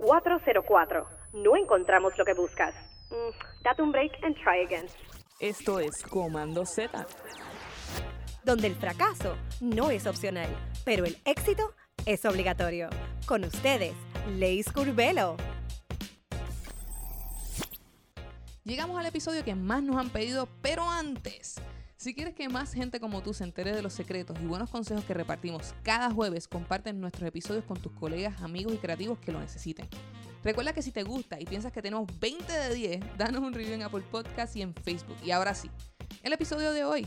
404. No encontramos lo que buscas. Mm, date un break and try again. Esto es Comando Z. donde el fracaso no es opcional, pero el éxito es obligatorio. Con ustedes, Leis Curvelo. Llegamos al episodio que más nos han pedido, pero antes. Si quieres que más gente como tú se entere de los secretos y buenos consejos que repartimos cada jueves, comparten nuestros episodios con tus colegas, amigos y creativos que lo necesiten. Recuerda que si te gusta y piensas que tenemos 20 de 10, danos un review en Apple Podcast y en Facebook. Y ahora sí, el episodio de hoy,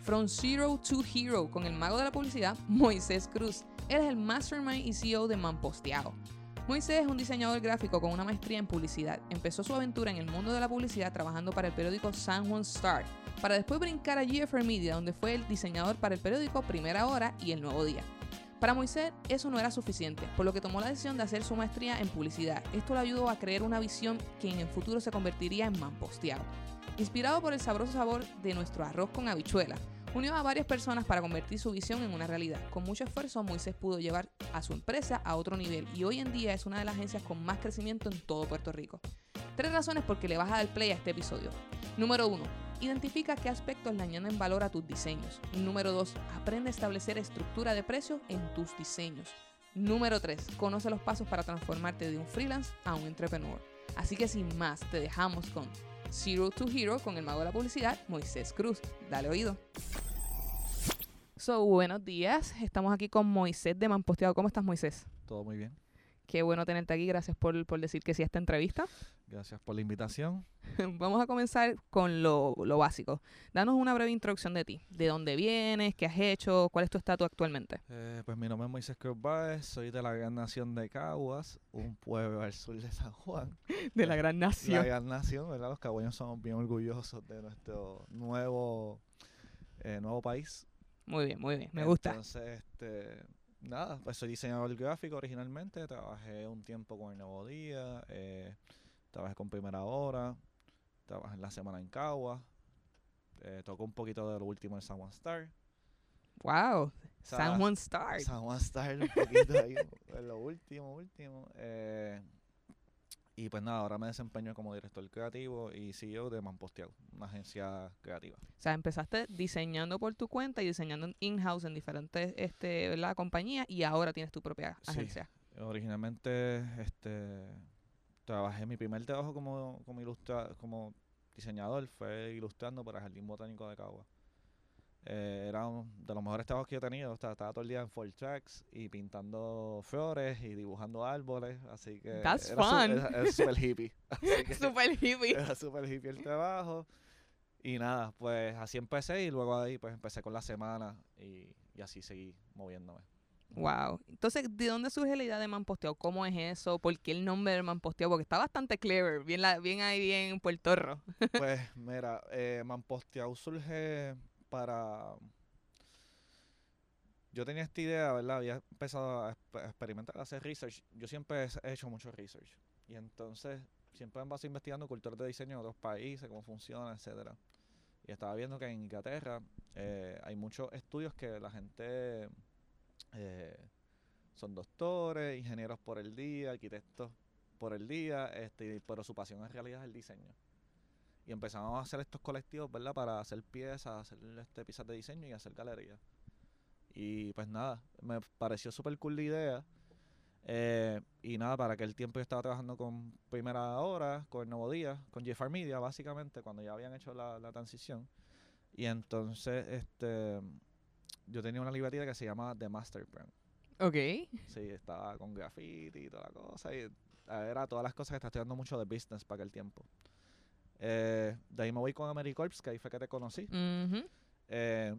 From Zero to Hero, con el mago de la publicidad, Moisés Cruz. Él es el mastermind y CEO de Mamposteado. Moisés es un diseñador gráfico con una maestría en publicidad. Empezó su aventura en el mundo de la publicidad trabajando para el periódico San Juan Star, para después brincar a GFR Media, donde fue el diseñador para el periódico Primera Hora y El Nuevo Día. Para Moisés eso no era suficiente, por lo que tomó la decisión de hacer su maestría en publicidad. Esto le ayudó a crear una visión que en el futuro se convertiría en Mamposteado. Inspirado por el sabroso sabor de nuestro arroz con habichuela, unió a varias personas para convertir su visión en una realidad. Con mucho esfuerzo, Moisés pudo llevar a su empresa a otro nivel y hoy en día es una de las agencias con más crecimiento en todo Puerto Rico. Tres razones por qué le vas a dar play a este episodio. Número 1. Identifica qué aspectos le añaden valor a tus diseños. Número 2. Aprende a establecer estructura de precios en tus diseños. Número 3. Conoce los pasos para transformarte de un freelance a un entrepreneur. Así que sin más, te dejamos con Zero to Hero con el mago de la publicidad, Moisés Cruz. Dale oído. So, buenos días. Estamos aquí con Moisés de Mamposteado. ¿Cómo estás, Moisés? Todo muy bien. Qué bueno tenerte aquí. Gracias por, por decir que sí a esta entrevista. Gracias por la invitación. Vamos a comenzar con lo, lo básico. Danos una breve introducción de ti. ¿De dónde vienes? ¿Qué has hecho? ¿Cuál es tu estatus actualmente? Eh, pues mi nombre es Moisés Cruz Báez, soy de la gran nación de Caguas, un pueblo al sur de San Juan. De la gran La nación. gran nación, ¿verdad? Los cagüeños somos bien orgullosos de nuestro nuevo, eh, nuevo país. Muy bien, muy bien. Me gusta. Entonces, este, nada, pues soy diseñador gráfico originalmente, trabajé un tiempo con el Nuevo Día, eh, trabajé con Primera Hora, trabajé en la semana en Caguas, eh, toco un poquito de lo último en San Juan Star. Wow. O sea, San Juan Star. San Juan Star un poquito ahí, lo último, último. eh, y pues nada, ahora me desempeño como director creativo y CEO de Mamposteado, una agencia creativa. O sea, empezaste diseñando por tu cuenta y diseñando in-house en diferentes este, ¿verdad? compañías y ahora tienes tu propia Sí. agencia. Originalmente, este, trabajé mi primer trabajo como, como, ilustra, como diseñador, fue ilustrando para el Jardín Botánico de Cagua. Eh, era uno de los mejores trabajos que yo he tenido. o sea, estaba todo el día en Four Tracks y pintando flores y dibujando árboles. Así que That's era su- fun. era- era súper hippie. Super hippie. era súper hippie el trabajo. Y nada, pues así empecé y luego ahí pues empecé con la semana y, y así seguí moviéndome. Wow. Entonces, ¿de dónde surge la idea de Mamposteado? ¿Cómo es eso? ¿Por qué el nombre de Mamposteado? Porque está bastante clever, bien, la, bien ahí, bien puertorro. Pues mira, eh, surge para... Yo tenía esta idea, ¿verdad? Había empezado a, exp- a experimentar, a hacer research. Yo siempre he he hecho mucho research. Y entonces siempre me paso investigando culturas de diseño en otros países, cómo funciona, etcétera. Y estaba viendo que en Inglaterra eh, hay muchos estudios que la gente eh, son doctores, ingenieros por el día, arquitectos por el día, este, pero su pasión en realidad es el diseño y empezamos a hacer estos colectivos, ¿verdad? Para hacer piezas, hacer este, piezas de diseño y hacer galerías. Y pues nada, me pareció súper cool la idea. Eh, y nada, para aquel tiempo yo estaba trabajando con Primera Hora, con el Nuevo Día, con Jeffar Media, básicamente, cuando ya habían hecho la, la transición. Y entonces, este, yo tenía una librería que se llama The Master Brand. Ok. Sí, estaba con graffiti y toda la cosa. Y era todas las cosas que estaba estudiando mucho de business para aquel tiempo. Eh, de ahí me voy con AmeriCorps, que ahí fue que te conocí. Eh,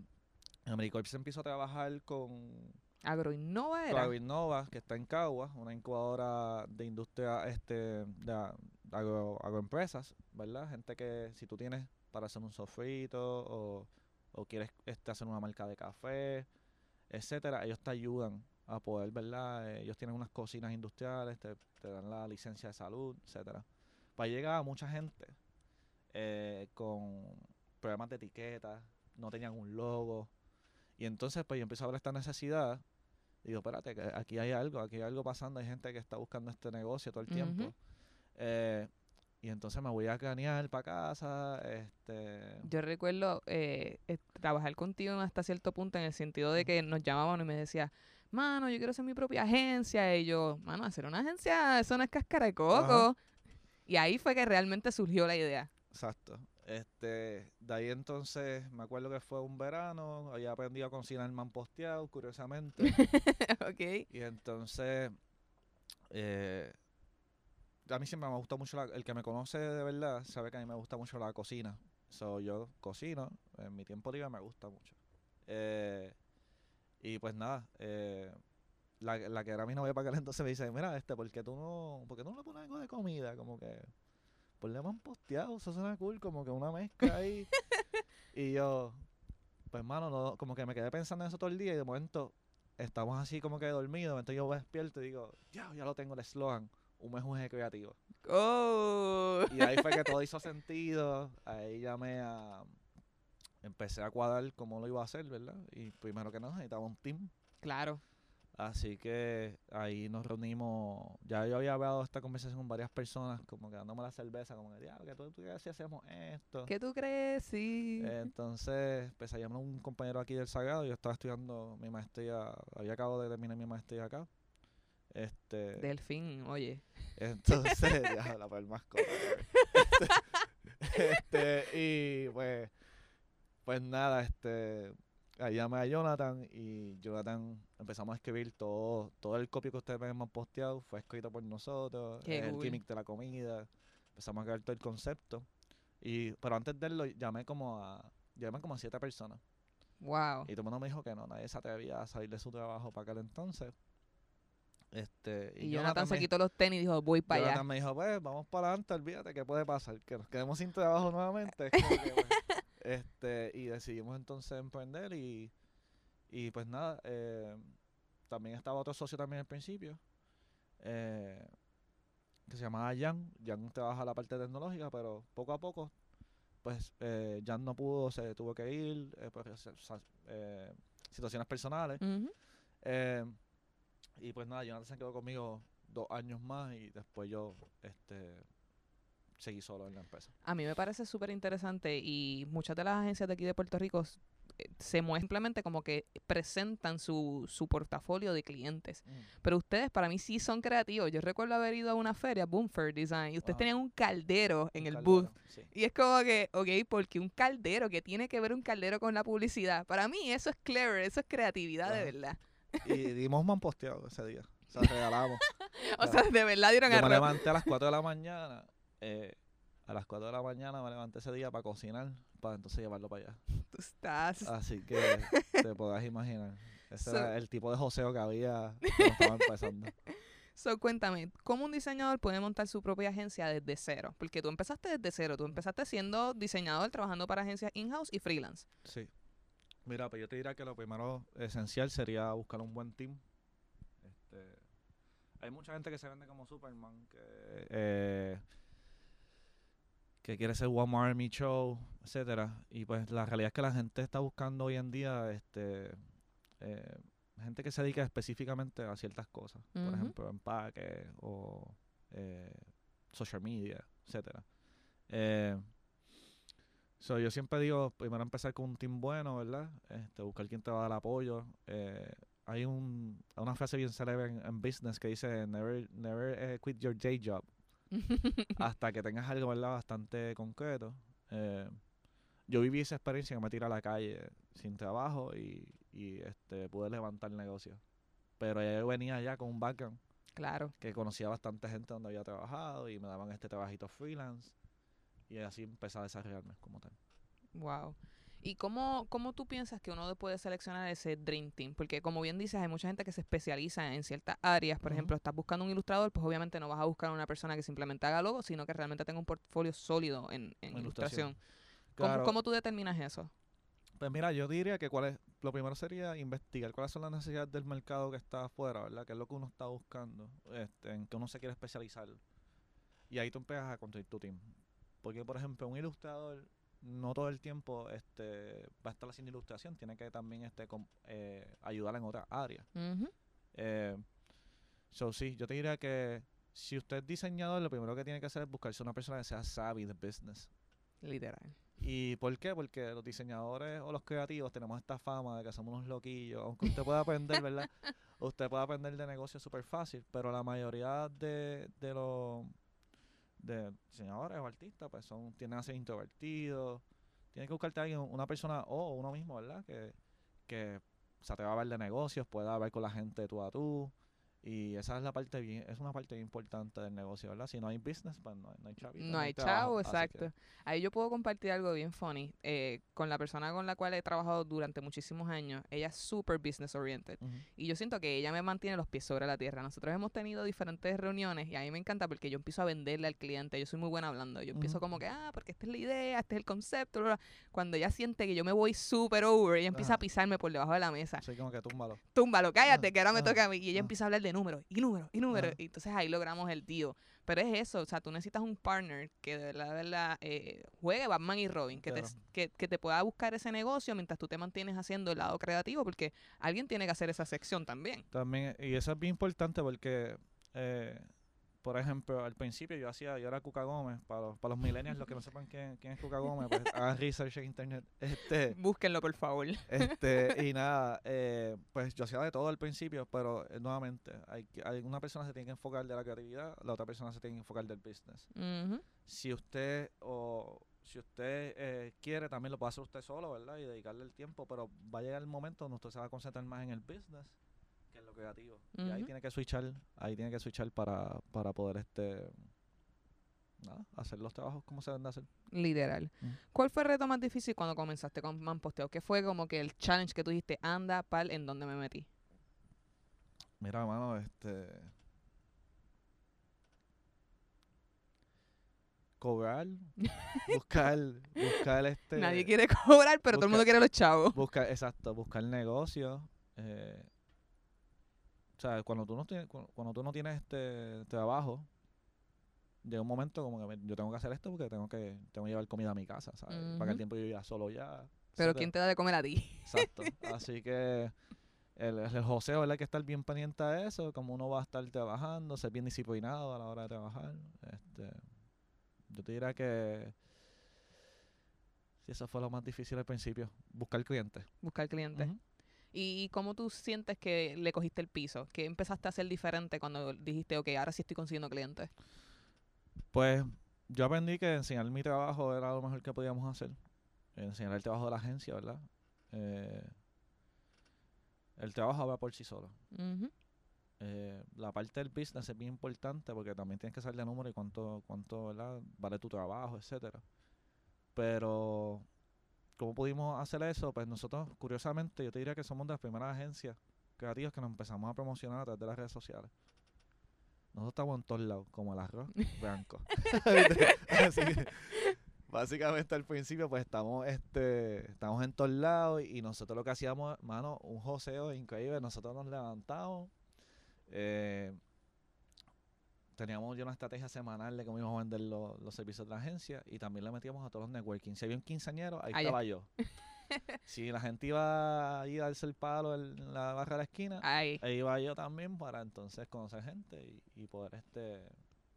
AmeriCorps empiezo a trabajar con, Agroinnova era. Agroinnova, que está en Cagua, una incubadora de industria este, de agro, agroempresas, ¿verdad? Gente que si tú tienes para hacer un sofrito o, o quieres este, hacer una marca de café, etcétera, ellos te ayudan a poder, ¿verdad? Eh, ellos tienen unas cocinas industriales, te, te dan la licencia de salud, etcétera. Para llegar a mucha gente eh, con problemas de etiqueta, no tenían un logo. Y entonces, pues yo empiezo a ver esta necesidad digo, espérate, que aquí hay algo, aquí hay algo pasando, hay gente que está buscando este negocio todo el tiempo. Eh, y entonces me voy a canear para casa, este... Yo recuerdo eh, eh, trabajar contigo hasta cierto punto en el sentido de que nos llamaban y me decía, mano, yo quiero hacer mi propia agencia. Y yo, mano, hacer una agencia, eso no es cáscara de coco. Y ahí fue que realmente surgió la idea. Exacto. Este, de ahí entonces me acuerdo que fue un verano, había aprendido a cocinar mamposteado, curiosamente. ok. y entonces, eh, a mí siempre me gusta mucho, la- el que me conoce de verdad sabe que a mí me gusta mucho la cocina. So, yo cocino, en mi tiempo libre me gusta mucho. Eh, y pues nada, eh, la, la que era mi novia para aquel entonces me dice, mira, este, ¿por qué tú no, por qué tú no le pones algo de comida? Como que, ponle más posteado, eso suena cool, como que una mezcla ahí. y yo, pues mano, no, como que me quedé pensando en eso todo el día y de momento estamos así como que dormidos, momento yo me despierto y digo, ya, ya lo tengo el eslogan, un mejunje creativo. Oh. Y ahí fue que todo hizo sentido. Ahí llamé a. Empecé a cuadrar cómo lo iba a hacer, ¿verdad? Y primero que nada, necesitaba un team. Claro. Así que ahí nos reunimos. Ya yo había hablado esta conversación con varias personas, como que dándome la cerveza, como que, diablo, que tú, tú qué si hacemos esto. ¿Qué tú crees? Sí. Entonces empecé a llamar a un compañero aquí del Sagrado. Yo estaba estudiando mi maestría, había acabado de terminar mi maestría acá. Este, Delfín, oye. entonces, ya la mascota. Este, este, y pues, pues nada, este, ahí llamé a Jonathan y Jonathan empezamos a escribir todo, todo el copio que ustedes ven hemos posteado, fue escrito por nosotros, Qué el cool. gimmick de la comida, empezamos a crear todo el concepto. Y, pero antes de él lo llamé como a, llamé como a siete personas. Wow. Y todo el mundo me dijo que no, nadie se atrevía a salir de su trabajo para aquel entonces. Este, Y Jonathan se me- quitó los tenis y dijo, voy para allá. Jonathan me dijo, pues, vamos para adelante, olvídate, ¿qué puede pasar? Que nos quedemos sin trabajo nuevamente. Es que, este, y decidimos entonces emprender y, y pues nada, eh, también estaba otro socio también al principio, eh, que se llamaba Jan. Jan trabaja la parte tecnológica, pero poco a poco, pues, eh, Jan no pudo, se tuvo que ir, eh, situaciones personales. Y pues nada, Jonathan se quedó conmigo dos años más y después yo este seguí solo en la empresa. A mí me parece súper interesante y muchas de las agencias de aquí de Puerto Rico eh, se muestran simplemente como que presentan su, su portafolio de clientes. Pero ustedes para mí sí son creativos. Yo recuerdo haber ido a una feria, Boom Fair Design, y ustedes tenían un caldero en Un el caldero, booth. sí. Y es como que, ok, porque un caldero, que tiene que ver un caldero con la publicidad. Para mí eso es clever, eso es creatividad de verdad. Y dimos un posteado ese día. O sea, regalamos. O sea, de verdad dieron Yo a me levanté a las 4 de la mañana. Eh, a las 4 de la mañana me levanté ese día para cocinar, para entonces llevarlo para allá. Tú estás. Así que te podrás imaginar. Ese So- era el tipo de joseo que había cuando estaba empezando. So, cuéntame, ¿cómo un diseñador puede montar su propia agencia desde cero? Porque tú empezaste desde cero, tú empezaste siendo diseñador trabajando para agencias in-house y freelance. Sí. Mira, pues yo te diría que lo primero esencial sería buscar un buen team. Este, hay mucha gente que se vende como Superman, que, eh, que quiere ser One Man Army Show, etcétera. Y pues la realidad es que la gente está buscando hoy en día este eh, gente que se dedica específicamente a ciertas cosas. Por ejemplo, empaque o eh, social media, etcétera. Eh, So, yo siempre digo, primero empezar con un team bueno, ¿verdad? Este, buscar quién te va a dar apoyo. Eh, hay un, una frase bien célebre en, en business que dice, never, never quit your day job. hasta que tengas algo, ¿verdad? Bastante concreto. Eh, yo viví esa experiencia que me tiré a la calle sin trabajo y, y este, pude levantar el negocio. Pero yo venía ya con un background claro. que conocía bastante gente donde había trabajado y me daban este trabajito freelance. Y así empecé a desarrollarme como tal. Wow. ¿Y cómo, cómo tú piensas que uno puede seleccionar ese Dream Team? Porque como bien dices, hay mucha gente que se especializa en ciertas áreas. Por ejemplo, estás buscando un ilustrador, pues obviamente no vas a buscar a una persona que simplemente haga logos, sino que realmente tenga un portfolio sólido en, en ilustración. ilustración. ¿Cómo, Claro. cómo tú determinas eso? Pues mira, yo diría que cuál es, lo primero sería investigar cuáles son las necesidades del mercado que está afuera, ¿verdad? Que es lo que uno está buscando, este, en que uno se quiere especializar. Y ahí tú empiezas a construir tu team. Porque, por ejemplo, un ilustrador no todo el tiempo este, va a estar haciendo ilustración, tiene que también este, com- eh, ayudar en otras áreas. Eh, so, sí, yo te diría que si usted es diseñador, lo primero que tiene que hacer es buscarse una persona que sea savvy de business. Literal. ¿Y por qué? Porque los diseñadores o los creativos tenemos esta fama de que somos unos loquillos. Aunque usted pueda aprender, ¿verdad? usted puede aprender de negocios súper fácil, pero la mayoría de, de los de diseñadores o artistas pues son tienden a ser introvertidos. Tiene que buscarte a alguien, una persona o uno mismo, ¿verdad? Que, que se atreva a hablar de negocios, pueda hablar con la gente tú a tú. Y esa es la parte bien, es una parte bien importante del negocio, ¿verdad? Si no hay business, pues no, no hay chavito, No hay trabajo, chavo, exacto. Ahí yo puedo compartir algo bien funny. eh, con la persona con la cual he trabajado durante muchísimos años, ella es super business oriented. Ujú. Y yo siento que ella me mantiene los pies sobre la tierra. Nosotros hemos tenido diferentes reuniones y a mí me encanta porque yo empiezo a venderle al cliente. Yo soy muy buena hablando. Yo empiezo Ujú. como que, ah, porque esta es la idea, este es el concepto. bla, bla. Cuando ella siente que yo me voy super over, ella empieza Ajá. a pisarme por debajo de la mesa. Así como que túmbalo. Túmbalo, cállate, Ah, que ahora me toca a mí. Y ella empieza a hablar de números y números y números. Y entonces ahí logramos el tío. Pero es eso, o sea, tú necesitas un partner que de verdad, de verdad, eh, juegue Batman y Robin, que, Claro. te, que, que te pueda buscar ese negocio mientras tú te mantienes haciendo el lado creativo, porque alguien tiene que hacer esa sección también. También, y eso es bien importante porque, eh, por ejemplo, al principio yo hacía, yo era Cuca Gómez, para los, para los millennials, los que no sepan quién, quién es Cuca Gómez, pues hagan research en internet. Este, Búsquenlo, por favor. este, y nada, eh, pues yo hacía de todo al principio, pero eh, nuevamente, hay, que- hay una persona se tiene que enfocar de la creatividad, la otra persona se tiene que enfocar del business. Si usted o si usted eh, quiere, también lo puede hacer usted solo, ¿verdad? Y dedicarle el tiempo, pero va a llegar el momento donde usted se va a concentrar más en el business creativo. Y ahí tiene que switchar, ahí tiene que switchar para, para poder este nada, hacer los trabajos como se deben de hacer. Literal. ¿Cuál fue el reto más difícil cuando comenzaste con Manposteo? ¿Qué fue como que el challenge que tú dijiste, anda, pal, en dónde me metí? Mira, hermano, este cobrar, buscar, buscar este Nadie quiere cobrar, pero todo el mundo quiere los chavos. buscar, exacto, buscar negocios. Eh, sea, cuando tú no tienes, cu- cuando tú no tienes este trabajo, llega un momento como que me- yo tengo que hacer esto porque tengo que, tengo que llevar comida a mi casa, ¿sabes? Para que el tiempo yo vivía solo ya. Pero etcétera. ¿quién te da de comer a ti? Exacto. Así que el, el joseo, ¿verdad? Hay que estar bien pendiente a eso, como uno va a estar trabajando, ser bien disciplinado a la hora de trabajar. Este, yo te diría que sí, eso fue lo más difícil al principio, buscar clientes. Buscar clientes. Ujú. ¿Y cómo tú sientes que le cogiste el piso? ¿Qué empezaste a hacer diferente cuando dijiste, ok, ahora sí estoy consiguiendo clientes? Pues yo aprendí que enseñar mi trabajo era lo mejor que podíamos hacer. Enseñar el trabajo de la agencia, ¿verdad? Eh, el trabajo habla por sí solo. Eh, la parte del business es bien importante porque también tienes que saber de número y cuánto, cuánto ¿verdad? vale tu trabajo, etcétera. Pero, ¿cómo pudimos hacer eso? Pues nosotros, curiosamente, yo te diría que somos de las primeras agencias creativas que nos empezamos a promocionar a través de las redes sociales. Nosotros estamos en todos lados, como el arroz blanco. Así que, básicamente al principio, pues estamos, este, estamos en todos lados y nosotros lo que hacíamos, mano, un joseo increíble. Nosotros nos levantamos, eh, teníamos ya una estrategia semanal de cómo íbamos a vender lo- los servicios de la agencia y también le metíamos a todos los networking. Si había un quinceañero, ahí Allá. estaba yo. si la gente iba a ir a darse el palo en la barra de la esquina, Ahí. ahí iba yo también para entonces conocer gente y, y poder este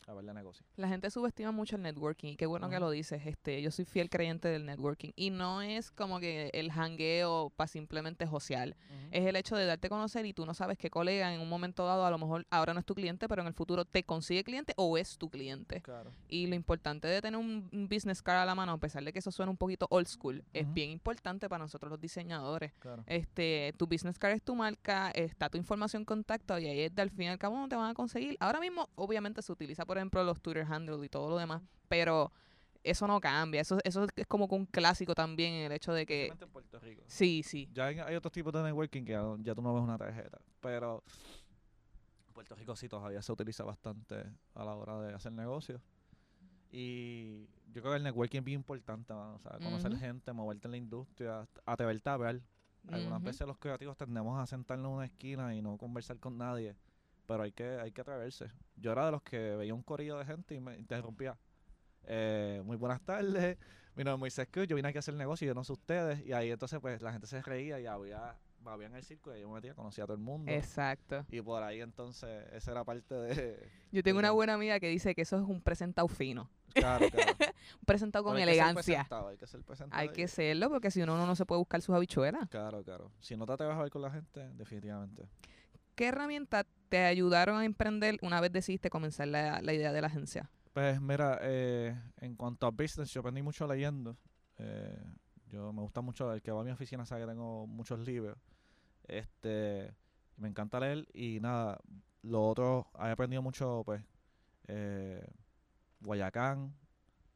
negocio. La gente subestima mucho el networking y qué bueno que lo dices. Este, yo soy fiel creyente del networking y no es como que el hangueo para simplemente josear. Es el hecho de darte a conocer y tú no sabes qué colega en un momento dado a lo mejor ahora no es tu cliente, pero en el futuro te consigue cliente o es tu cliente. Claro. Y lo importante de tener un, business card a la mano, a pesar de que eso suena un poquito old school, es bien importante para nosotros los diseñadores. Claro. Este, tu business card es tu marca, está tu información contacto y ahí es de al fin y al cabo no te van a conseguir. Ahora mismo, obviamente, se utiliza, por ejemplo, los Twitter handles y todo lo demás, pero eso no cambia. Eso, eso es como que un clásico también en el hecho de que. En Puerto Rico. Sí, sí. Ya hay, hay otros tipos de networking que ya, ya tú no ves una tarjeta, pero en Puerto Rico sí todavía se utiliza bastante a la hora de hacer negocios. Y yo creo que el networking es bien importante, mano, o sea, conocer gente, moverte en la industria, atreverte a hablar. Algunas veces los creativos tendemos a sentarnos en una esquina y no conversar con nadie, pero hay que, hay que atreverse. Yo era de los que veía un corillo de gente y me interrumpía. Eh, muy buenas tardes, mi nombre es Moisés yo vine aquí a hacer negocio y yo no sé ustedes. Y ahí entonces pues la gente se reía y había había en el circo y yo me metía, conocía a todo el mundo. Exacto. Y por ahí entonces, esa era parte de... Yo tengo una buena amiga que dice que eso es un presentado fino. Claro, claro. Un presentado con hay que elegancia. presentado, hay que ser presentado. Hay que serlo porque si no, uno no se puede buscar sus habichuelas. Claro, claro. Si no te atreves a ver con la gente, definitivamente. ¿Qué herramientas te ayudaron a emprender una vez decidiste comenzar la, la idea de la agencia? Pues mira, eh, en cuanto a business, yo aprendí mucho leyendo. Eh, yo me gusta mucho, el que va a mi oficina sabe que tengo muchos libros. Este, me encanta leer y nada, lo otro, he aprendido mucho, pues, eh, Guayacán.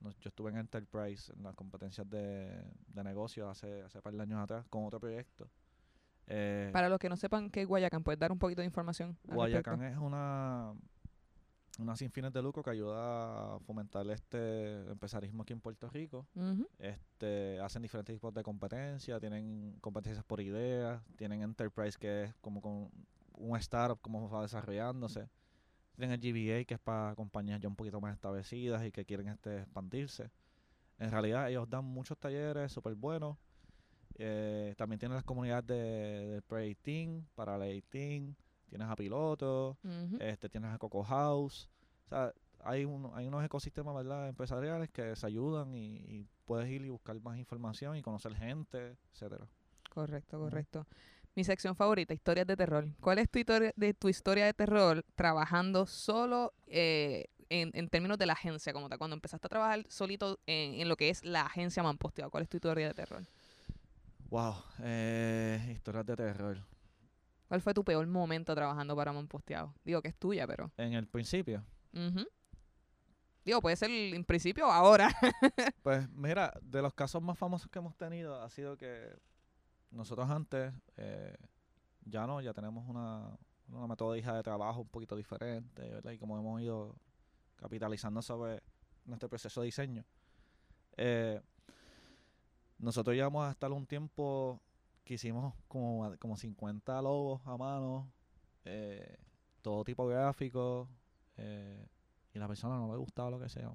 Yo estuve en Enterprise, en las competencias de, de negocios hace, hace par de años atrás, con otro proyecto. Eh, Para los que no sepan qué es Guayacán, ¿puedes dar un poquito de información? Guayacán respecto? es una, una sin fines de lucro que ayuda a fomentar este empresarismo aquí en Puerto Rico. Este, hacen diferentes tipos de competencias, tienen competencias por ideas, tienen Enterprise que es como con un startup, cómo va desarrollándose. Tienen el GBA que es para compañías ya un poquito más establecidas y que quieren este expandirse. En realidad ellos dan muchos talleres súper buenos. Eh, también tienen las comunidades de, de Pre-18, para la 18, tienes a pilotos, Ujú. este, tienes a Coco House. O sea, hay, un- hay unos ecosistemas ¿verdad? empresariales que se ayudan y, y puedes ir y buscar más información y conocer gente, etcétera. Correcto, correcto. Mi sección favorita, historias de terror. ¿Cuál es tu historia de, tu historia de terror trabajando solo eh, en, en términos de la agencia como tal? Cuando empezaste a trabajar solito en, en lo que es la agencia Mamposteado, ¿cuál es tu historia de terror? Wow, eh, historias de terror. ¿Cuál fue tu peor momento trabajando para Mamposteado? Digo que es tuya, pero... En el principio, ujú. Digo, puede ser en principio o ahora. pues mira, de los casos más famosos que hemos tenido ha sido que nosotros antes, eh, ya no, ya tenemos una, una metodología de trabajo un poquito diferente, ¿verdad? Y como hemos ido capitalizando sobre nuestro proceso de diseño. eh, nosotros llevamos a estar un tiempo que hicimos como, como 50 logos a mano, eh, todo tipo gráfico, eh, y a la persona no le gustaba lo que sea.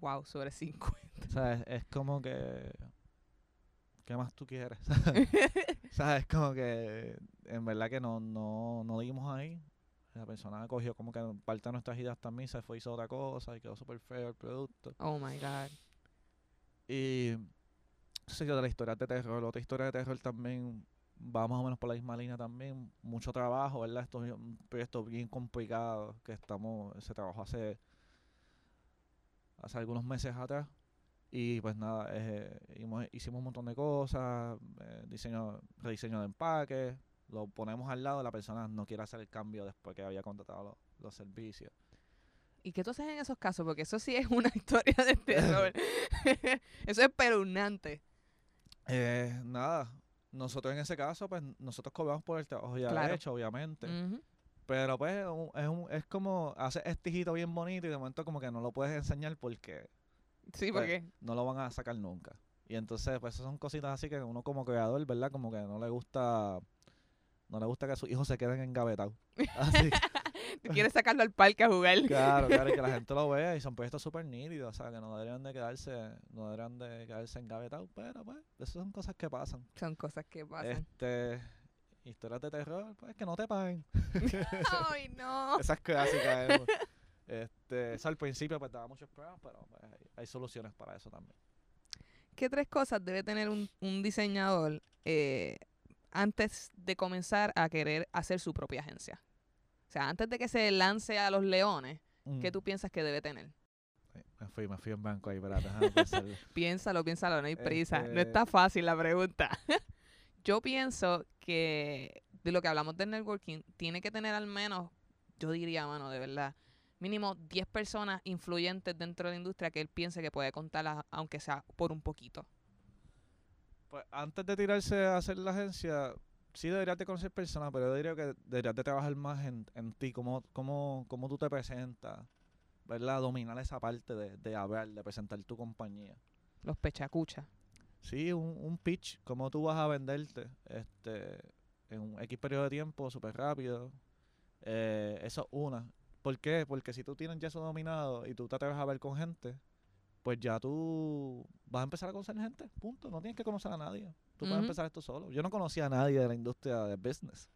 wow, sobre 50. O sea, es, es como que. ¿Qué más tú quieres? o sea, es como que. En verdad que no, no, no dimos ahí. La persona cogió como que parte de nuestras ideas también, se fue hizo otra cosa y quedó súper feo el producto. oh my God. Y. Sí, de la historia de terror. Otra historia de terror también va más o menos por la misma línea también. Mucho trabajo, ¿verdad? Esto es un proyecto bien complicado que estamos. Se trabajó hace. Hace algunos meses atrás. Y pues nada, eh, hicimos, un montón de cosas, eh, diseño, rediseño de empaque, lo ponemos al lado, la persona no quiere hacer el cambio después que había contratado los, los servicios. ¿Y qué tú haces en esos casos? Porque eso sí es una historia de terror. eso es espeluznante. Eh, nada, nosotros en ese caso, pues nosotros cobramos por el trabajo ya Claro. hecho, obviamente. Pero pues es, un- es, como hacer este hijito bien bonito y de momento como que no lo puedes enseñar porque Sí, Pues, porque... no lo van a sacar nunca. Y entonces, pues esas son cositas así que uno como creador, ¿verdad? Como que no le gusta, no le gusta que sus hijos se queden engavetados. Así, Tú quieres sacarlo al parque a jugar. claro, claro, y que la gente lo vea y son proyectos súper nítidos, o sea, que no deberían de quedarse, no deberían de quedarse engavetados, pero pues, esas son cosas que pasan. Son cosas que pasan. Este, historias de terror, pues que no te paguen. ¡Ay, no! Esas clásicas. ¿no? Este, eso al principio pues daba muchos problemas, pero pues, hay, hay soluciones para eso también. ¿Qué tres cosas debe tener un, un diseñador eh, antes de comenzar a querer hacer su propia agencia? O sea, antes de que se lance a los leones, ¿qué Mm. tú piensas que debe tener? Ay, Me fui, me fui en banco ahí, pensarlo. Piénsalo, piénsalo, no hay prisa. No Este- está fácil la pregunta. yo pienso que de lo que hablamos del networking, tiene que tener al menos, yo diría, mano, de verdad, mínimo 10 personas influyentes dentro de la industria que él piense que puede contar, aunque sea por un poquito. Pues antes de tirarse a hacer la agencia, sí deberías de conocer personas, pero yo diría que deberías de trabajar más en, en ti, cómo, cómo, cómo tú te presentas, ¿verdad? Dominar esa parte de, de hablar, de presentar tu compañía. Los pechacuchas. Sí, un, un pitch, cómo tú vas a venderte este, en un X periodo de tiempo, súper rápido. Eh, eso es una. ¿Por qué? Porque si tú tienes ya eso dominado y tú te atreves a ver con gente, pues ya tú vas a empezar a conocer gente, punto. No tienes que conocer a nadie. Tú puedes Ujú. empezar esto solo. Yo no conocía a nadie de la industria de business.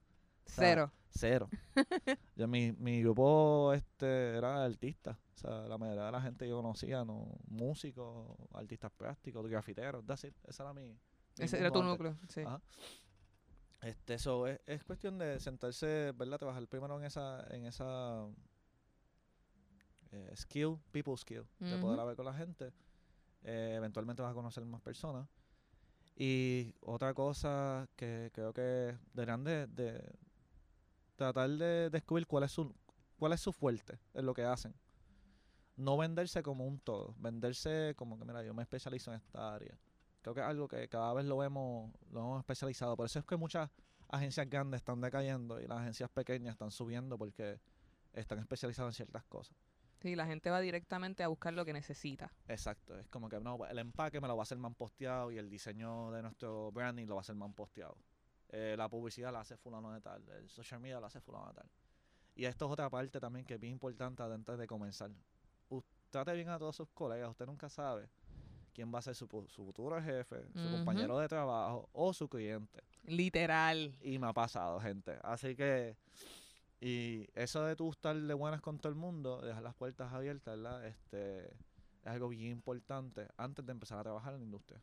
sea, Cero. Cero. Yo, mi, mi grupo este era artistas. O sea, la mayoría de la gente que yo conocía, no, músicos, artistas plásticos, grafiteros, that's it. Ese era mi, mi Ese era tu antes. núcleo. Sí. Ajá. Este, eso es, es cuestión de sentarse, ¿verdad? Trabajar primero en esa, en esa eh, skill, people skill, de poder hablar con la gente. Eh, eventualmente vas a conocer más personas. Y otra cosa que creo que deberían de, de tratar de descubrir cuál es su cuál es su fuerte en lo que hacen. No venderse como un todo, venderse como que mira, yo me especializo en esta área. Creo que es algo que cada vez lo vemos, lo hemos especializado. Por eso es que muchas agencias grandes están decayendo y las agencias pequeñas están subiendo porque están especializadas en ciertas cosas. Sí, la gente va directamente a buscar lo que necesita. Exacto, es como que no, el empaque me lo va a hacer man posteado y el diseño de nuestro branding lo va a hacer man posteado. Eh, la publicidad la hace fulano de tal, el social media la hace fulano de tal. Y esto es otra parte también que es bien importante antes de comenzar. Trate bien a todos sus colegas, usted nunca sabe quién va a ser su, su futuro jefe, su compañero de trabajo o su cliente. Literal. Y me ha pasado, gente. Así que, y eso de tú estar de buenas con todo el mundo, dejar las puertas abiertas, ¿verdad? Este, es algo bien importante antes de empezar a trabajar en la industria.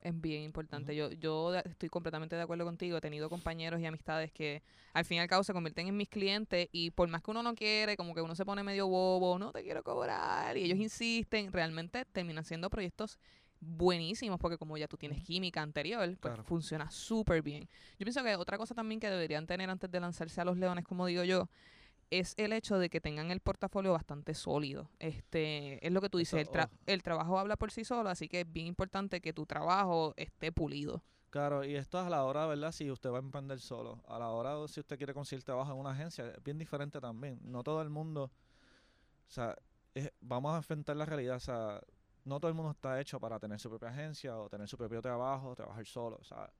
Es bien importante. Yo, yo estoy completamente de acuerdo contigo. He tenido compañeros y amistades que al fin y al cabo se convierten en mis clientes y por más que uno no quiere, como que uno se pone medio bobo, no te quiero cobrar y ellos insisten, realmente terminan siendo proyectos buenísimos porque como ya tú tienes química anterior, pues Claro. funciona súper bien. Yo pienso que otra cosa también que deberían tener antes de lanzarse a los leones, como digo yo, es el hecho de que tengan el portafolio bastante sólido. Este, es lo que tú dices, Eso, el, tra- oh. el trabajo habla por sí solo, así que es bien importante que tu trabajo esté pulido. Claro, y esto es a la hora, ¿verdad? Si usted va a emprender solo. A la hora, de si usted quiere conseguir trabajo en una agencia, es bien diferente también. No todo el mundo, o sea, es- vamos a enfrentar la realidad. O sea, no todo el mundo está hecho para tener su propia agencia o tener su propio trabajo, trabajar solo. O sea,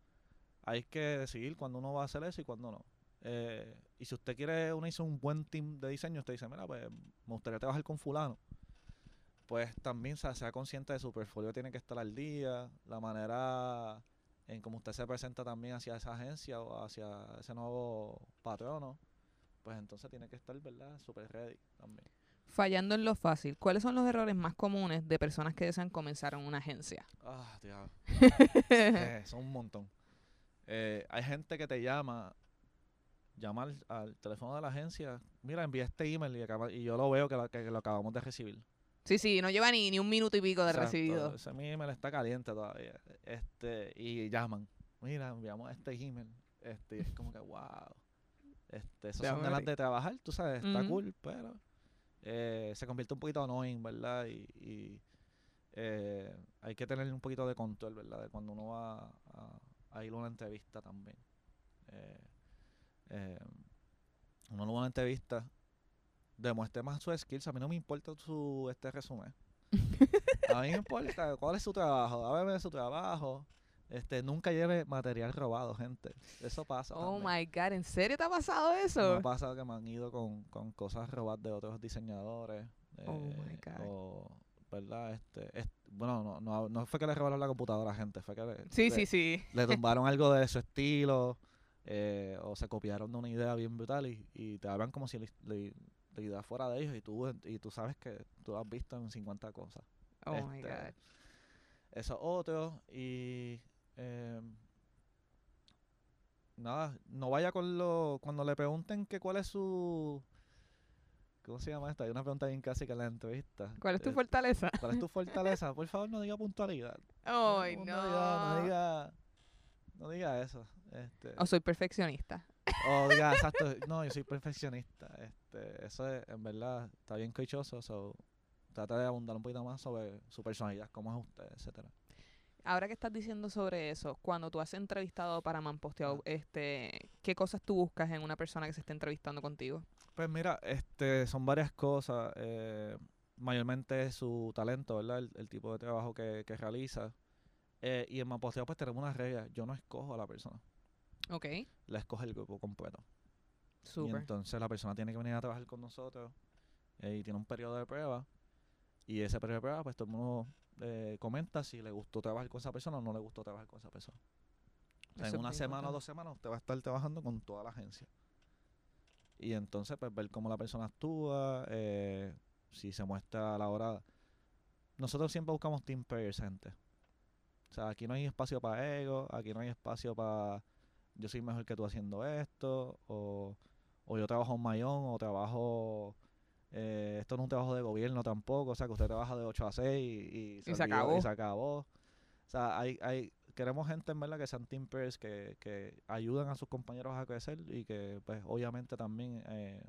hay que decidir cuándo uno va a hacer eso y cuándo no. Eh, y si usted quiere unirse a un buen team de diseño, usted dice, mira, pues me gustaría trabajar con fulano. Pues también sea, sea consciente de su portfolio, tiene que estar al día, la manera en cómo usted se presenta también hacia esa agencia o hacia ese nuevo patrono, pues entonces tiene que estar, ¿verdad? Super ready también. Fallando en lo fácil, ¿cuáles son los errores más comunes de personas que desean comenzar en una agencia? Ah, diablo. Eh, son un montón. Eh, hay gente que te llama, llama al, al teléfono de la agencia, mira, envía este email y, acaba- y yo lo veo que lo, que lo acabamos de recibir. Sí, sí, no lleva ni, ni un minuto y pico de Exacto, recibido. Ese email está caliente todavía. Este, y llaman. Mira, enviamos este email. Este, y es como que, wow. Este, esos son ganas de trabajar, tú sabes, está cool, pero eh, se convierte un poquito annoying, ¿verdad? Y, y, eh, hay que tener un poquito de control, ¿verdad? De cuando uno va a, a ir a una entrevista también. Eh, eh, uno va a una entrevista, demuestre más sus skills. A mí no me importa su este resumen. A mí me importa cuál es su trabajo, háblame de su trabajo. Este, nunca lleve material robado, gente. Eso pasa. Oh también. my god, ¿en serio te ha pasado Me eso? ha pasado que me han ido con, con cosas robadas de otros diseñadores. Oh my eh, God. O, ¿verdad? Este, es- bueno, no, no, no fue que le robaron la computadora a gente, fue que le, Sí, le- sí, sí. le tumbaron algo de su estilo eh, o se copiaron de una idea bien brutal y, y te hablan como si la, idea fuera de ellos y tú, y tú sabes que tú lo has visto en 50 cosas. Oh my Este, god. Eso otro. Y eh, nada, no vaya con lo. Cuando le pregunten que cuál es su. ¿Cómo se llama esta? Hay una pregunta bien clásica en la entrevista. ¿Cuál es tu Eh, fortaleza? ¿Cuál es tu fortaleza? Por favor, no diga puntualidad. Ay, No no. diga. No diga eso. Este, O soy perfeccionista. o diga, exacto. No, yo soy perfeccionista. Este, eso es, en verdad, está bien cochoso. So, trata de abundar un poquito más sobre su personalidad, cómo es usted, etcétera. Ahora que estás diciendo sobre eso, cuando tú has entrevistado para Manposteado, Ah. este, ¿qué cosas tú buscas en una persona que se esté entrevistando contigo? Pues mira, este, son varias cosas. eh, mayormente su talento, ¿verdad? El, el tipo de trabajo que, que realiza. Eh, y en Maposteo pues tenemos una regla. Yo no escojo a la persona. Ok, La escoge el grupo completo. Y súper. entonces la persona tiene que venir a trabajar con nosotros. eh, y tiene un periodo de prueba. Y ese periodo de prueba, pues todo el mundo eh, comenta si le gustó trabajar con esa persona o no le gustó trabajar con esa persona. O sea, en una semana o dos semanas usted va a estar trabajando con toda la agencia. Y entonces, pues ver cómo la persona actúa, eh, si se muestra a la hora. Nosotros siempre buscamos team players, gente. O sea, aquí no hay espacio para ego, aquí no hay espacio para yo soy mejor que tú haciendo esto, o, o yo trabajo en Mayón, o trabajo. Eh, esto no es un trabajo de gobierno tampoco, o sea, que usted trabaja de 8 a 6 y, y, Y se olvidó- acabó. Y se acabó. O sea, hay, hay, queremos gente en verdad que sean team players, que, que ayuden a sus compañeros a crecer y que, pues, obviamente también eh,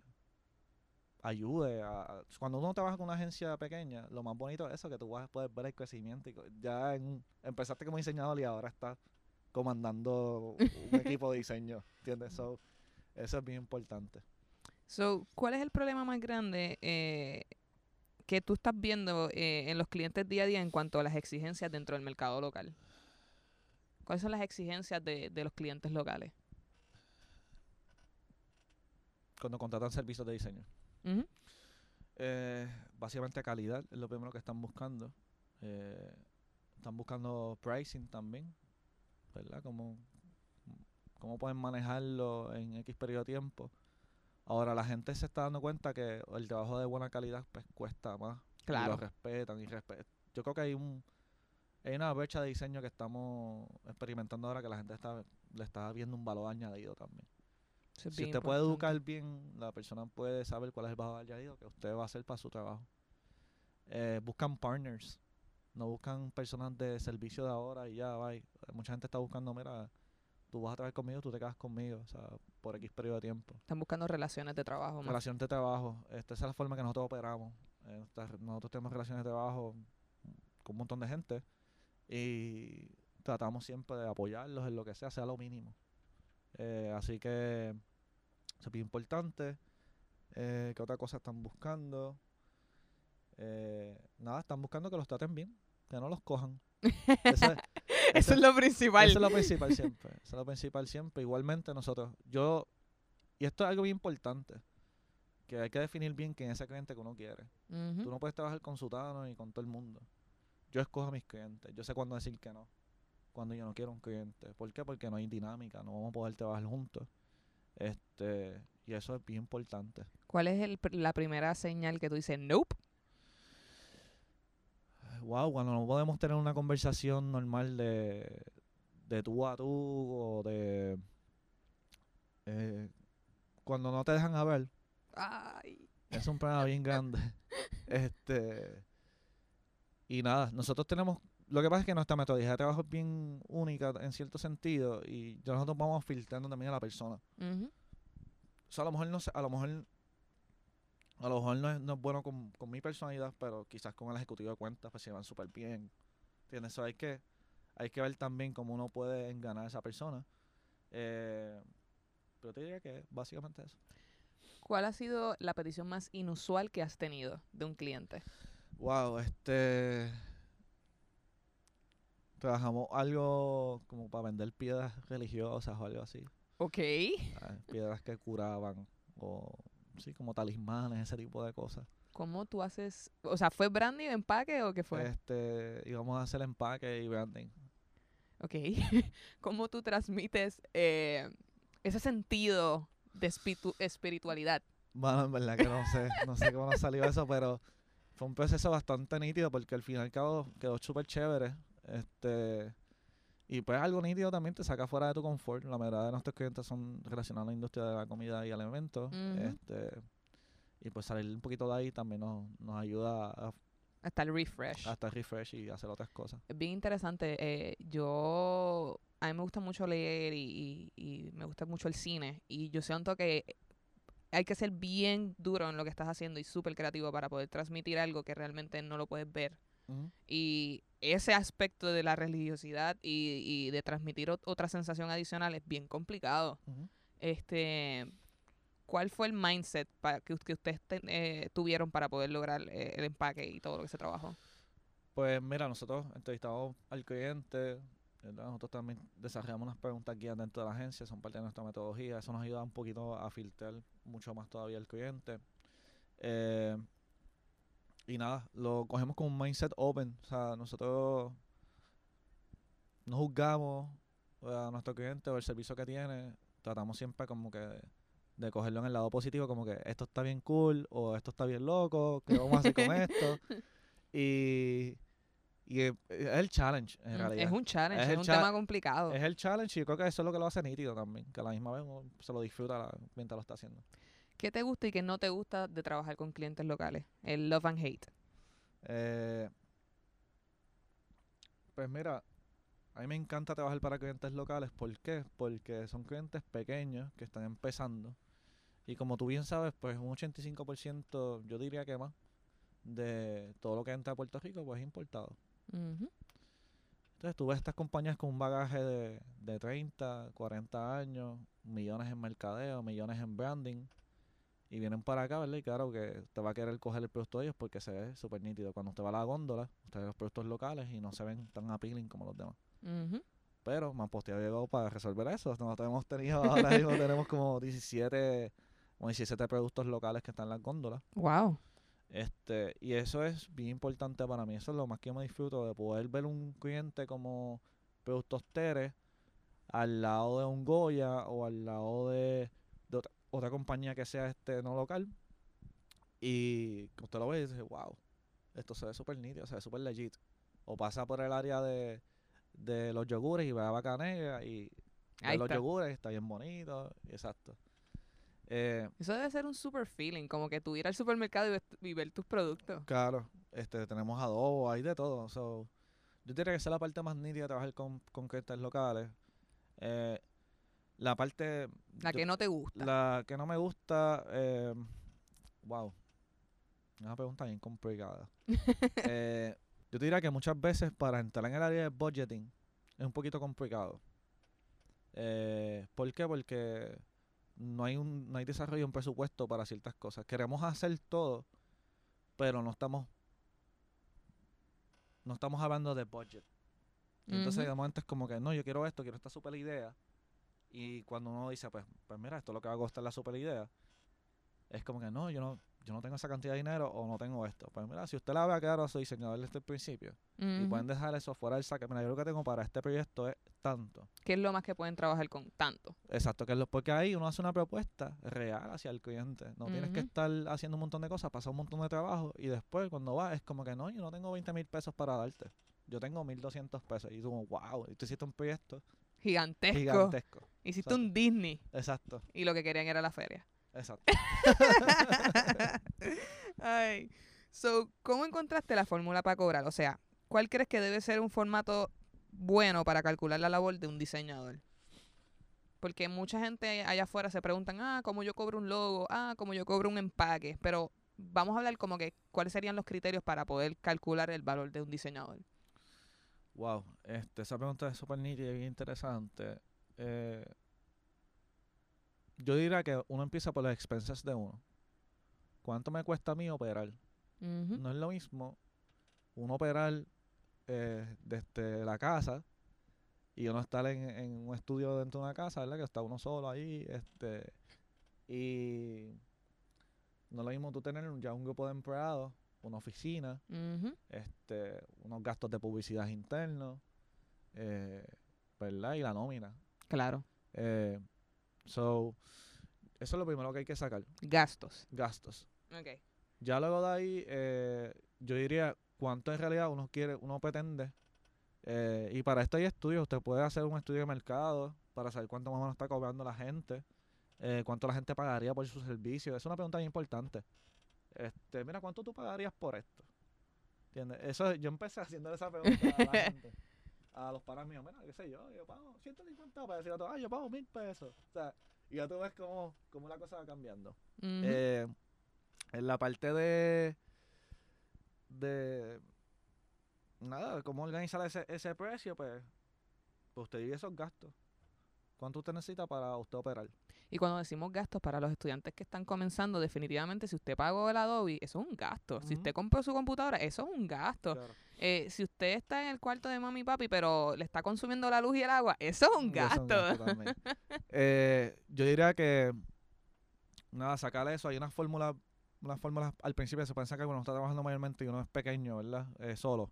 ayude a, Cuando uno trabaja con una agencia pequeña, lo más bonito es eso, que tú vas a poder ver el crecimiento. Y ya en, empezaste como diseñador y ahora estás comandando un equipo de diseño, ¿entiendes? So, eso es bien importante. So, ¿cuál es el problema más grande eh, que tú estás viendo eh, en los clientes día a día en cuanto a las exigencias dentro del mercado local? ¿Cuáles son las exigencias de, de los clientes locales? Cuando contratan servicios de diseño. Eh, básicamente calidad es lo primero que están buscando. Eh, están buscando pricing también, ¿verdad? Cómo, cómo pueden manejarlo en X periodo de tiempo. Ahora la gente se está dando cuenta que el trabajo de buena calidad pues cuesta más. Y Claro. lo respetan y respetan. Yo creo que hay un hay una brecha de diseño que estamos experimentando ahora que la gente está le está viendo un valor añadido también. Eso Si usted puede educar bien, la persona puede saber cuál es el valor añadido que usted va a hacer para su trabajo. Eh, buscan partners, no buscan personas de servicio de ahora y ya, bye. Mucha gente está buscando, mira, tú vas a trabajar conmigo, tú te quedas conmigo, o sea, por X periodo de tiempo. Están buscando relaciones de trabajo. más. Relación de trabajo, esta esa es la forma que nosotros operamos. Eh, nosotros tenemos relaciones de trabajo con un montón de gente y tratamos siempre de apoyarlos en lo que sea, sea lo mínimo. Eh, así que eso es importante. Eh, ¿Qué otra cosa están buscando? Eh, nada, están buscando que los traten bien, que no los cojan. Eso es lo principal. eso es lo principal siempre. Eso es lo principal siempre. Igualmente nosotros, yo, y esto es algo bien importante, que hay que definir bien quién es ese cliente que uno quiere. Ujú. Tú no puedes trabajar con Sutano y con todo el mundo. Yo escojo a mis clientes. Yo sé cuándo decir que no. Cuando yo no quiero un cliente. ¿Por qué? Porque no hay dinámica. No vamos a poder trabajar juntos. Este, y eso es bien importante. ¿Cuál es el pr- la primera señal que tú dices, nope? Wow, cuando no podemos tener una conversación normal de, de tú a tú o de... eh, cuando no te dejan hablar, Ay. es un problema bien grande. Este y nada, nosotros tenemos lo que pasa es que nuestra metodología de trabajo es bien única en cierto sentido y nosotros vamos filtrando también a la persona. Ujú. O sea, a lo mejor no sé, a lo mejor a lo mejor no es, no es bueno con, con mi personalidad, pero quizás con el ejecutivo de cuentas pues se van súper bien. ¿Entiendes? Eso hay que hay que ver también cómo uno puede enganar a esa persona. Eh, pero te diría que básicamente eso. ¿Cuál ha sido la petición más inusual que has tenido de un cliente? Wow, este. Trabajamos algo como para vender piedras religiosas o algo así. Ok. ¿sabes? Piedras que curaban o sí, como talismanes, ese tipo de cosas. ¿Cómo tú haces? O sea, ¿fue branding, empaque o qué fue? Este, íbamos a hacer empaque y branding. Ok. ¿Cómo tú transmites eh, ese sentido de espiritu- espiritualidad? Bueno, en verdad que no sé, no sé cómo nos salió eso, pero fue un proceso bastante nítido porque al fin y al cabo quedó súper chévere. Este, y pues algo nítido también te saca fuera de tu confort. La mayoría de nuestros clientes son relacionados a la industria de la comida y alimentos. Este, y pues salir un poquito de ahí también nos, nos ayuda a, Hasta el refresh. a estar refresh y hacer otras cosas. Es bien interesante. eh, yo, a mí me gusta mucho leer y, y- y me gusta mucho el cine. Y yo siento que hay que ser bien duro en lo que estás haciendo y súper creativo para poder transmitir algo que realmente no lo puedes ver. Y ese aspecto de la religiosidad y, y de transmitir ot- otra sensación adicional es bien complicado. Este, ¿Cuál fue el mindset para que, us- que ustedes te- eh, tuvieron para poder lograr eh, el empaque y todo lo que se trabajó? Pues mira, nosotros entrevistamos al cliente, ¿verdad? nosotros también desarrollamos unas preguntas guías dentro de la agencia, son parte de nuestra metodología, eso nos ayuda un poquito a filtrar mucho más todavía al cliente. Eh, y nada, lo cogemos con un mindset open. O sea, nosotros no juzgamos a nuestro cliente o el servicio que tiene. Tratamos siempre como que de cogerlo en el lado positivo, como que esto está bien cool o esto está bien loco, ¿qué vamos a hacer con esto? Y, y es es el challenge, en Mm, realidad. Es un challenge, Es un cha- tema complicado. Es el challenge y yo creo que eso es lo que lo hace nítido también, que a la misma vez uno se lo disfruta la- mientras lo está haciendo. ¿Qué te gusta y qué no te gusta de trabajar con clientes locales? El love and hate. Eh, pues mira, a mí me encanta trabajar para clientes locales. ¿Por qué? Porque son clientes pequeños que están empezando. Y como tú bien sabes, pues un 85%, yo diría que más, de todo lo que entra a Puerto Rico, pues es importado. Entonces tú ves estas compañías con un bagaje de, de 30, 40 años, millones en mercadeo, millones en branding, y vienen para acá, ¿verdad? Y claro que te va a querer coger el producto de ellos porque se ve súper nítido. Cuando usted va a la góndola, usted ve los productos locales y no se ven tan appealing como los demás. Ujú. Pero Mamposteado llegó para resolver eso. Nosotros hemos tenido, ahora mismo tenemos como 17, como 17 productos locales que están en las góndolas. Wow. Este, y eso es bien importante para mí. Eso es lo más que yo me disfruto de poder ver un cliente como Productos Teres al lado de un Goya o al lado de otra, compañía que sea este no local. Y que usted lo ve y dice, wow, esto se ve súper nítido, se ve súper legit. O pasa por el área de, de los yogures y ve a Vaca Negra y ve los está. yogures, está bien bonito, exacto. Eh, Eso debe ser un super feeling, como que tú ir al supermercado y, ver- y ver tus productos. Claro, este, tenemos adobo, hay de todo. So, yo diría que esa es la parte más nítida de trabajar con, con clientes locales. Eh, la parte... La yo- que no te gusta. La que no me gusta... Eh, wow. Una pregunta bien complicada. Eh, yo te diría que muchas veces para entrar en el área de budgeting es un poquito complicado. Eh, ¿Por qué? Porque no hay un no hay desarrollo de un presupuesto para ciertas cosas. Queremos hacer todo, pero no estamos no estamos hablando de budget. Entonces Ujú. de momento es como que no, yo quiero esto, quiero esta super idea. Y cuando uno dice, pues, pues mira, esto es lo que va a costar la super idea, es como que no, yo no, yo no tengo esa cantidad de dinero o no tengo esto. Pues mira, si usted la ve a claro a su diseñador desde el principio y pueden dejar eso fuera del saque, mira, yo lo que tengo para este proyecto es tanto. ¿Qué es lo más que pueden trabajar con tanto? Exacto, que es lo, porque ahí uno hace una propuesta real hacia el cliente. No tienes que estar haciendo un montón de cosas, pasar un montón de trabajo y después cuando va es como que no, yo no tengo 20 mil pesos para darte. Yo tengo 1200 pesos. Y tú wow, y tú hiciste un proyecto Gigantesco. gigantesco. Hiciste Exacto. un Disney Exacto, y lo que querían era la feria. exacto. Ay. So, ¿cómo encontraste la fórmula para cobrar? O sea, ¿cuál crees que debe ser un formato bueno para calcular la labor de un diseñador? Porque mucha gente allá afuera se preguntan, ah, ¿cómo yo cobro un logo? Ah, ¿cómo yo cobro un empaque? Pero vamos a hablar como que cuáles serían los criterios para poder calcular el valor de un diseñador. Wow, este, esa pregunta es súper nítida y bien interesante. Eh, yo diría que uno empieza por las expensas de uno. ¿Cuánto me cuesta a mí operar? No es lo mismo uno operar eh, desde la casa y uno estar en, en un estudio dentro de una casa, ¿verdad? Que está uno solo ahí, este, y no es lo mismo tú tener ya un grupo de empleados, una oficina, este, unos gastos de publicidad internos, eh, ¿verdad? Y la nómina. Claro. Eh, so, eso es lo primero que hay que sacar, Gastos. gastos. Ok. Ya luego de ahí, eh, yo diría cuánto en realidad uno quiere, uno pretende. eh, y para esto hay estudios, usted puede hacer un estudio de mercado para saber cuánto más o menos está cobrando la gente, eh, cuánto la gente pagaría por su servicio. Es una pregunta bien importante. Este, mira, ¿cuánto tú pagarías por esto? ¿Entiendes? Eso, yo empecé haciendo esa pregunta a la gente. A los panas míos, mira, qué sé yo, yo pago 150 pesos. Y otro, ah, yo pago mil pesos. O sea, y ya tú ves cómo, cómo la cosa va cambiando. Eh, en la parte de de nada, cómo organizar ese, ese precio, pues, pues usted divide esos gastos. ¿Cuánto usted necesita para usted operar? Y cuando decimos gastos para los estudiantes que están comenzando, definitivamente si usted pagó el Adobe, eso es un gasto. Si usted compró su computadora, eso es un gasto. Claro. Eh, si usted está en el cuarto de mami y papi, pero le está consumiendo la luz y el agua, eso es un es gasto. Eh, yo diría que nada, sacar eso, hay una fórmula una fórmula al principio se piensa que cuando uno está trabajando mayormente y uno es pequeño, ¿verdad? Eh, solo.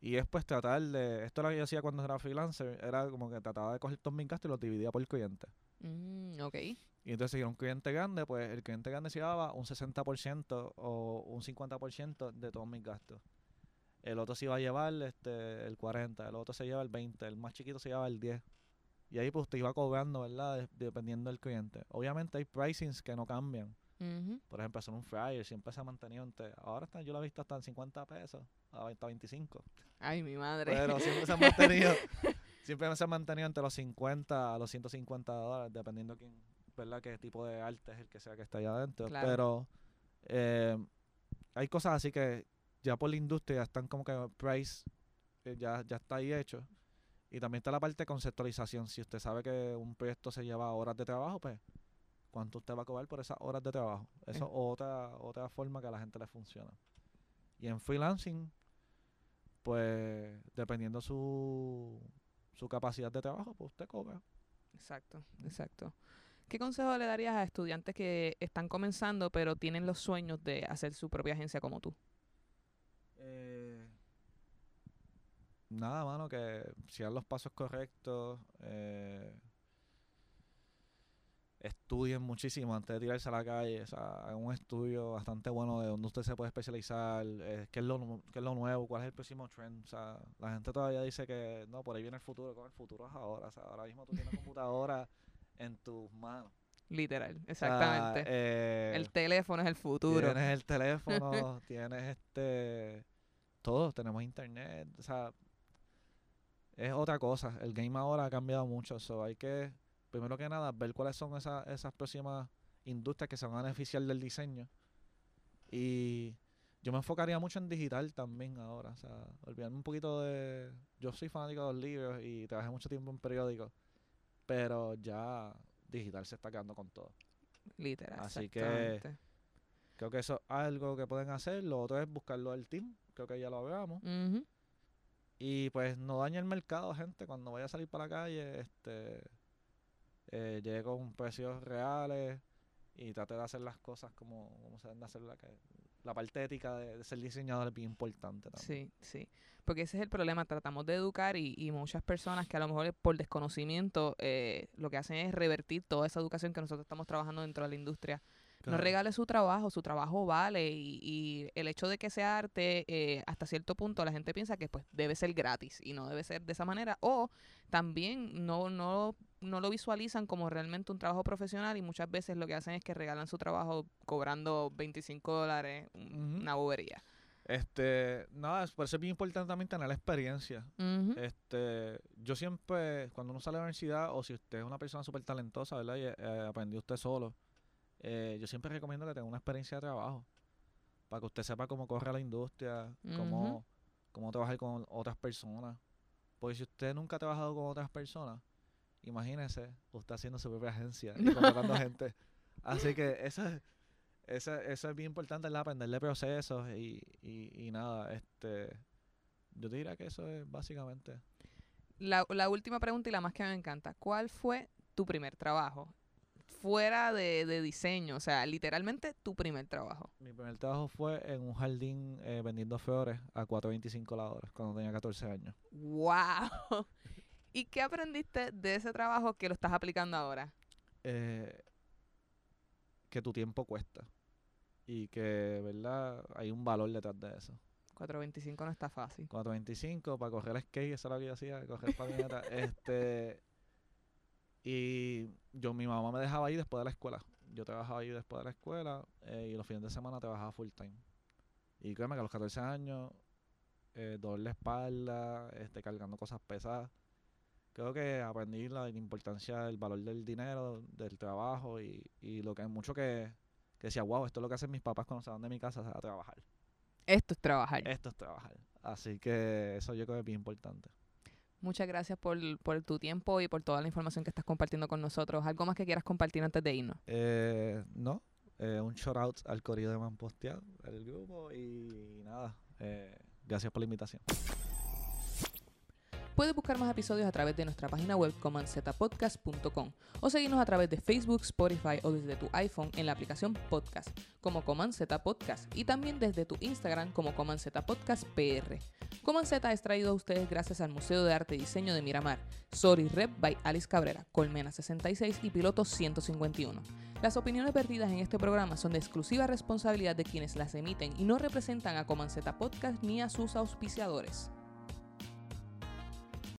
Y es pues tratar de, esto es lo que yo hacía cuando era freelancer, era como que trataba de coger todos mis gastos y los dividía por cliente. Mm, ok. Y entonces si era un cliente grande, pues el cliente grande se llevaba un 60% o un 50% de todos mis gastos. El otro se iba a llevar este, el 40, el otro se lleva el 20, el más chiquito se lleva el 10. Y ahí pues te iba cobrando, ¿verdad? De- dependiendo del cliente. Obviamente hay pricings que no cambian. Por ejemplo, hacer un fryer siempre se ha mantenido entre... Ahora está, yo lo he visto hasta en 50 pesos, a 20, a 25. Ay, mi madre. Pero siempre se ha mantenido... siempre se ha mantenido entre los 50 a los 150 dólares, dependiendo quién, ¿verdad? Qué tipo de arte es el que sea que está allá adentro. Claro. Pero eh, hay cosas así que ya por la industria ya están como que price, eh, ya, ya está ahí hecho. Y también está la parte de conceptualización. Si usted sabe que un proyecto se lleva horas de trabajo, pues ¿cuánto usted va a cobrar por esas horas de trabajo? Eso es Eh. otra, otra forma que a la gente le funciona. Y en freelancing, pues dependiendo su, su capacidad de trabajo, pues usted cobra. Exacto, exacto. ¿Qué consejo le darías a estudiantes que están comenzando pero tienen los sueños de hacer su propia agencia como tú? Eh, nada, mano, que sigan los pasos correctos. eh, estudien muchísimo antes de tirarse a la calle. O sea, un estudio bastante bueno de dónde usted se puede especializar, eh, qué, es lo, qué es lo nuevo, cuál es el próximo trend. O sea, la gente todavía dice que no, por ahí viene el futuro. Con el futuro es ahora. O sea, ahora mismo tú tienes computadora en tus manos. Literal, O sea, exactamente. eh, el teléfono es el futuro. Tienes el teléfono, tienes este. Todos tenemos internet. O sea, es otra cosa. El game ahora ha cambiado mucho. So hay que, primero que nada, ver cuáles son esas, esas próximas industrias que se van a beneficiar del diseño. Y yo me enfocaría mucho en digital también ahora. O sea, olvidarme un poquito de. Yo soy fanático de los libros y trabajé mucho tiempo en periódicos. Pero ya digital se está quedando con todo. Literal, Así que-. Creo que eso es algo que pueden hacer. Lo otro es buscarlo del team. Creo que ya lo hablamos. Y pues no dañe el mercado, gente. Cuando vaya a salir para la calle, este eh, llegue con precios reales y trate de hacer las cosas como, como se deben de hacer. La, que, la parte ética de, de ser diseñador es bien importante también. Sí, sí. Porque ese es el problema. Tratamos de educar y, y muchas personas que a lo mejor por desconocimiento eh, lo que hacen es revertir toda esa educación que nosotros estamos trabajando dentro de la industria. No Claro. regale su trabajo, su trabajo vale y, y el hecho de que sea arte, eh, hasta cierto punto la gente piensa que pues debe ser gratis y no debe ser de esa manera o también no, no, no lo visualizan como realmente un trabajo profesional y muchas veces lo que hacen es que regalan su trabajo cobrando 25 dólares, Ujú. una bobería. Este, nada, es- por eso es bien importante también tener la experiencia. Este, yo siempre, cuando uno sale de la universidad, o si usted es una persona súper talentosa, ¿verdad? Y eh, aprendió usted solo, eh, yo siempre recomiendo que tenga una experiencia de trabajo. Para que usted sepa cómo corre la industria, cómo, cómo trabajar con otras personas. Porque si usted nunca ha trabajado con otras personas, imagínese usted haciendo su propia agencia y contratando gente. Así que eso es, eso, eso es bien importante, ¿verdad? Aprenderle procesos y, y, y nada, este... Yo te diría que eso es básicamente... La, la última pregunta y la más que me encanta. ¿Cuál fue tu primer trabajo? Fuera de, de diseño, o sea, literalmente tu primer trabajo. Mi primer trabajo fue en un jardín eh, vendiendo flores a 4.25 la hora cuando tenía 14 años. ¡Wow! ¿Y qué aprendiste de ese trabajo que lo estás aplicando ahora? Eh, que tu tiempo cuesta y que, ¿verdad? Hay un valor detrás de eso. 425 no está fácil. 4.25 para correr skate, eso era lo que yo hacía, correr patineta. este, y yo, mi mamá me dejaba ahí después de la escuela. Yo trabajaba ahí después de la escuela eh, y los fines de semana trabajaba full time. Y créeme que a los 14 años, eh, dolor de espalda, este, cargando cosas pesadas. Creo que aprendí la importancia del valor del dinero, del trabajo y, y lo que hay mucho que, que decía, wow, esto es lo que hacen mis papás cuando se van de mi casa a trabajar. Esto es trabajar. Esto es trabajar. Así que eso yo creo que es bien importante. Muchas gracias por, por tu tiempo y por toda la información que estás compartiendo con nosotros. ¿Algo más que quieras compartir antes de irnos? Eh, no, eh, un shout out al corrido de Manposteado, el grupo y nada, eh, gracias por la invitación. Puedes buscar más episodios a través de nuestra página web comanzetapodcast.com o seguirnos a través de Facebook, Spotify o desde tu iPhone en la aplicación Podcast como Coman Z Podcast y también desde tu Instagram como Coman Z Podcast PR. Coman Z es traído a ustedes gracias al Museo de Arte y Diseño de Miramar, Sorry Rep by Alice Cabrera, Colmena 66 y Piloto 151. Las opiniones vertidas en este programa son de exclusiva responsabilidad de quienes las emiten y no representan a Coman Z Podcast ni a sus auspiciadores.